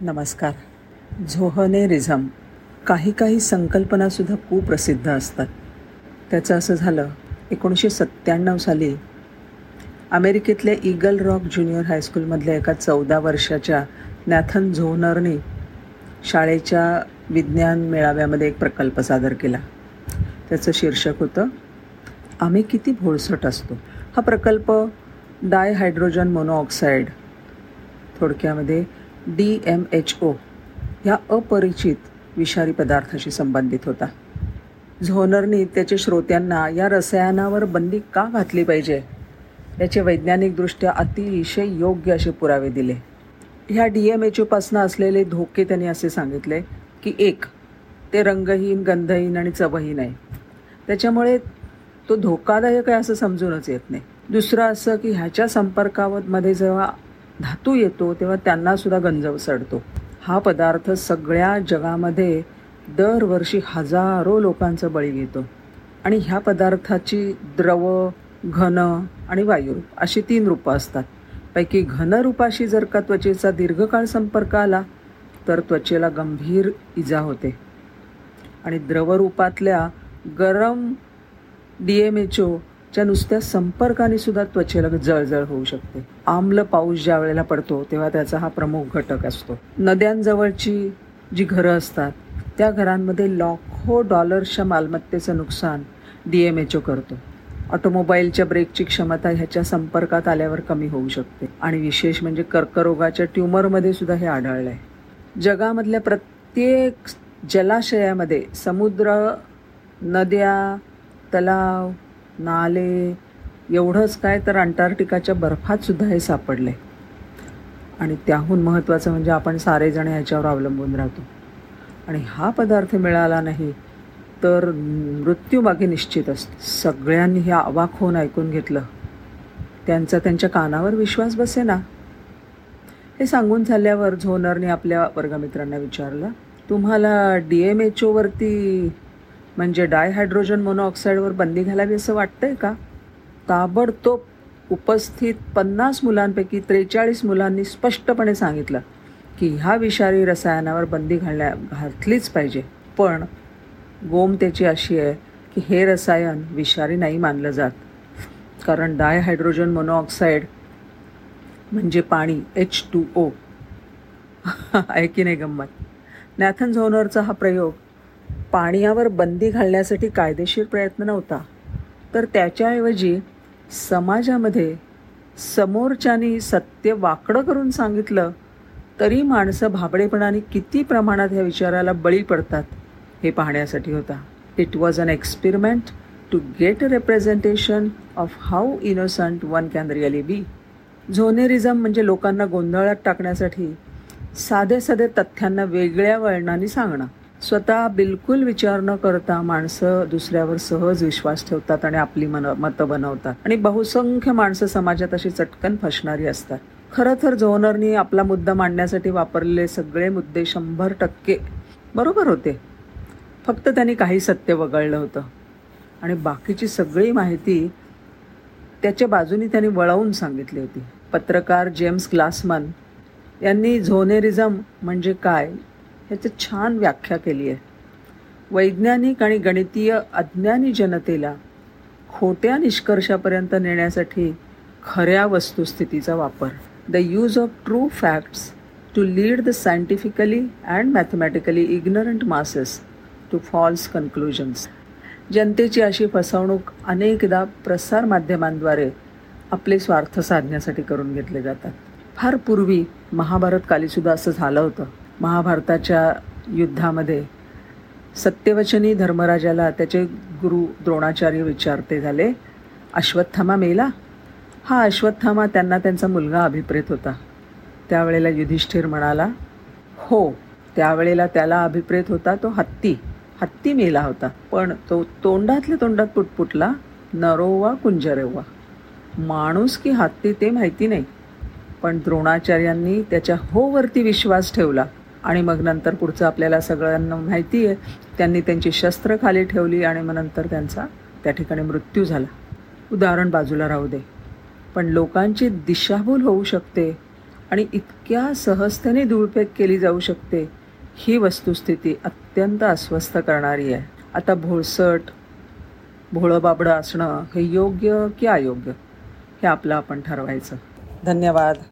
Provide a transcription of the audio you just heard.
नमस्कार. झोहनेरिझम काही काही संकल्पनासुद्धा कुप्रसिद्ध असतात. त्याचं असं झालं एकोणीसशे सत्त्याण्णव साली अमेरिकेतल्या ईगल रॉक ज्युनियर हायस्कूलमधल्या एका चौदा वर्षाच्या नॅथन झोनरने शाळेच्या विज्ञान मेळाव्यामध्ये एक प्रकल्प सादर केला. त्याचं शीर्षक होतं आम्ही किती भोळसट असतो. हा प्रकल्प डाय हायड्रोजन मोनोऑक्साईड थोडक्यामध्ये डी एम एच ओ ह्या अपरिचित विषारी पदार्थाशी संबंधित होता. झोनरनी त्याच्या श्रोत्यांना या रसायनावर बंदी का घातली पाहिजे? याचे वैज्ञानिकदृष्ट्या अतिशय योग्य असे पुरावे दिले. ह्या डी एम एच ओपासनं असलेले धोके त्यांनी असे सांगितले की एक ते रंगहीन गंधहीन आणि चवहीन आहे. त्याच्यामुळे तो धोकादायक आहे असं समजूनच येत नाही. दुसरं असं की ह्याच्या संपर्कामध्ये जेव्हा धातू येतो तेव्हा त्यांनासुद्धा गंज सडतो हा पदार्थ सगळ्या जगामध्ये दरवर्षी हजारो लोकांचा बळी घेतो. आणि ह्या पदार्थाची द्रव घन आणि वायुरूप अशी तीन रूपं असतात. पैकी घनरूपाशी जर का त्वचेचा दीर्घकाळ संपर्क आला तर त्वचेला गंभीर इजा होते. आणि द्रवरूपातल्या गरम डी एम एच ओ ओच्या नुसत्या संपर्काने सुद्धा त्वचेला जळजळ होऊ शकते. आम्ल पाऊस ज्या वेळेला पडतो तेव्हा त्याचा हा प्रमुख घटक असतो. नद्यांजवळची जी घरं असतात त्या घरांमध्ये लाखो डॉलर्सच्या मालमत्तेचं नुकसान डी एम एच ओ करतो. ऑटोमोबाईलच्या ब्रेकची क्षमता ह्याच्या संपर्कात आल्यावर कमी होऊ शकते. आणि विशेष म्हणजे कर्करोगाच्या ट्युमरमध्ये सुद्धा हे आढळलं आहे जगामधल्या प्रत्येक जलाशयामध्ये समुद्र नद्या तलाव नाले एवढंच काय तर अंटार्क्टिकाच्या बर्फात सुद्धा हे सापडले. आणि त्याहून महत्त्वाचं म्हणजे आपण सारेजण ह्याच्यावर अवलंबून राहतो. आणि हा पदार्थ मिळाला नाही तर मृत्यूमागे निश्चित असतो. सगळ्यांनी हे अवाक होऊन ऐकून घेतलं. त्यांचा त्यांच्या कानावर विश्वास बसे ना हे सांगून झाल्यावर झोनरने आपल्या वर्गमित्रांना विचारलं तुम्हाला डी एम एच ओवरती म्हणजे डायहायड्रोजन मोनोऑक्साईडवर बंदी घालावी असं वाटतंय का? ताबडतोब उपस्थित पन्नास मुलांपैकी त्रेचाळीस मुलांनी स्पष्टपणे सांगितलं की ह्या विषारी रसायनावर बंदी घालण्या घातलीच पाहिजे. पण गोमतेची अशी आहे की हे रसायन विषारी नाही मानलं जात. कारण डायहायड्रोजन मोनोऑक्साईड म्हणजे पाणी एच टू ओ आहे की नाही गंमत. नॅथन झोनरचा हा प्रयोग पाण्यावर बंदी घालण्यासाठी कायदेशीर प्रयत्न नव्हता. तर त्याच्याऐवजी समाजामध्ये समोरच्यानी सत्य वाकडं करून सांगितलं तरी माणसं भाबडेपणाने किती प्रमाणात ह्या विचाराला बळी पडतात हे पाहण्यासाठी होता. It was an experiment to get a representation of how innocent one can really be Zohnerism म्हणजे लोकांना गोंधळात टाकण्यासाठी साधे साधे तथ्यांना वेगळ्या वळणाने सांगणं. स्वतः बिलकुल विचार न करता माणसं दुसऱ्यावर सहज विश्वास ठेवतात आणि आपली मन मतं बनवतात. आणि बहुसंख्य माणसं समाजात अशी चटकन फसणारी असतात. खरं तर झोनरनी आपला मुद्दा मांडण्यासाठी वापरलेले सगळे मुद्दे शंभर टक्के बरोबर होते. फक्त त्यांनी काही सत्य वगळलं होतं. आणि बाकीची सगळी माहिती त्याच्या बाजूनी त्यांनी वळवून सांगितली होती. पत्रकार जेम्स ग्लासमन यांनी झोनेरिझम म्हणजे काय ह्याची छान व्याख्या केली आहे. वैज्ञानिक आणि गणितीय अज्ञानी जनतेला खोट्या निष्कर्षापर्यंत नेण्यासाठी खऱ्या वस्तुस्थितीचा वापर. The use of true facts to lead the scientifically and mathematically ignorant masses to false conclusions जनतेची अशी फसवणूक अनेकदा प्रसारमाध्यमांद्वारे आपले स्वार्थ साधण्यासाठी करून घेतले जातात. फार पूर्वी महाभारतकालीसुद्धा असं झालं होतं. महाभारताच्या युद्धामध्ये सत्यवचनी धर्मराजाला त्याचे गुरु द्रोणाचार्य विचारते झाले अश्वत्थामा मेला? हा अश्वत्थामा त्यांना त्यांचा मुलगा अभिप्रेत होता. त्यावेळेला युधिष्ठिर म्हणाला हो त्यावेळेला त्याला अभिप्रेत होता तो हत्ती हत्ती मेला होता पण तो तोंडातल्या तोंडात पुटपुटला नरोवा कुंजरेवा. माणूस की हत्ती ते माहिती नाही पण द्रोणाचार्यांनी त्याच्या होवरती विश्वास ठेवला. आणि मग नंतर पुढचं आपल्याला सगळ्यांना माहिती आहे त्यांनी त्यांची शस्त्र खाली ठेवली आणि मग नंतर त्यांचा त्या ठिकाणी मृत्यू झाला. उदाहरण बाजूला राहू दे. पण लोकांची दिशाभूल होऊ शकते आणि इतक्या सहजतेने दुरुपयोग केली जाऊ शकते ही वस्तुस्थिती अत्यंत अस्वस्थ करणारी आहे. आता भोळसट भोळं बाबडं असणं हे योग्य की अयोग्य हे आपलं आपण ठरवायचं. धन्यवाद.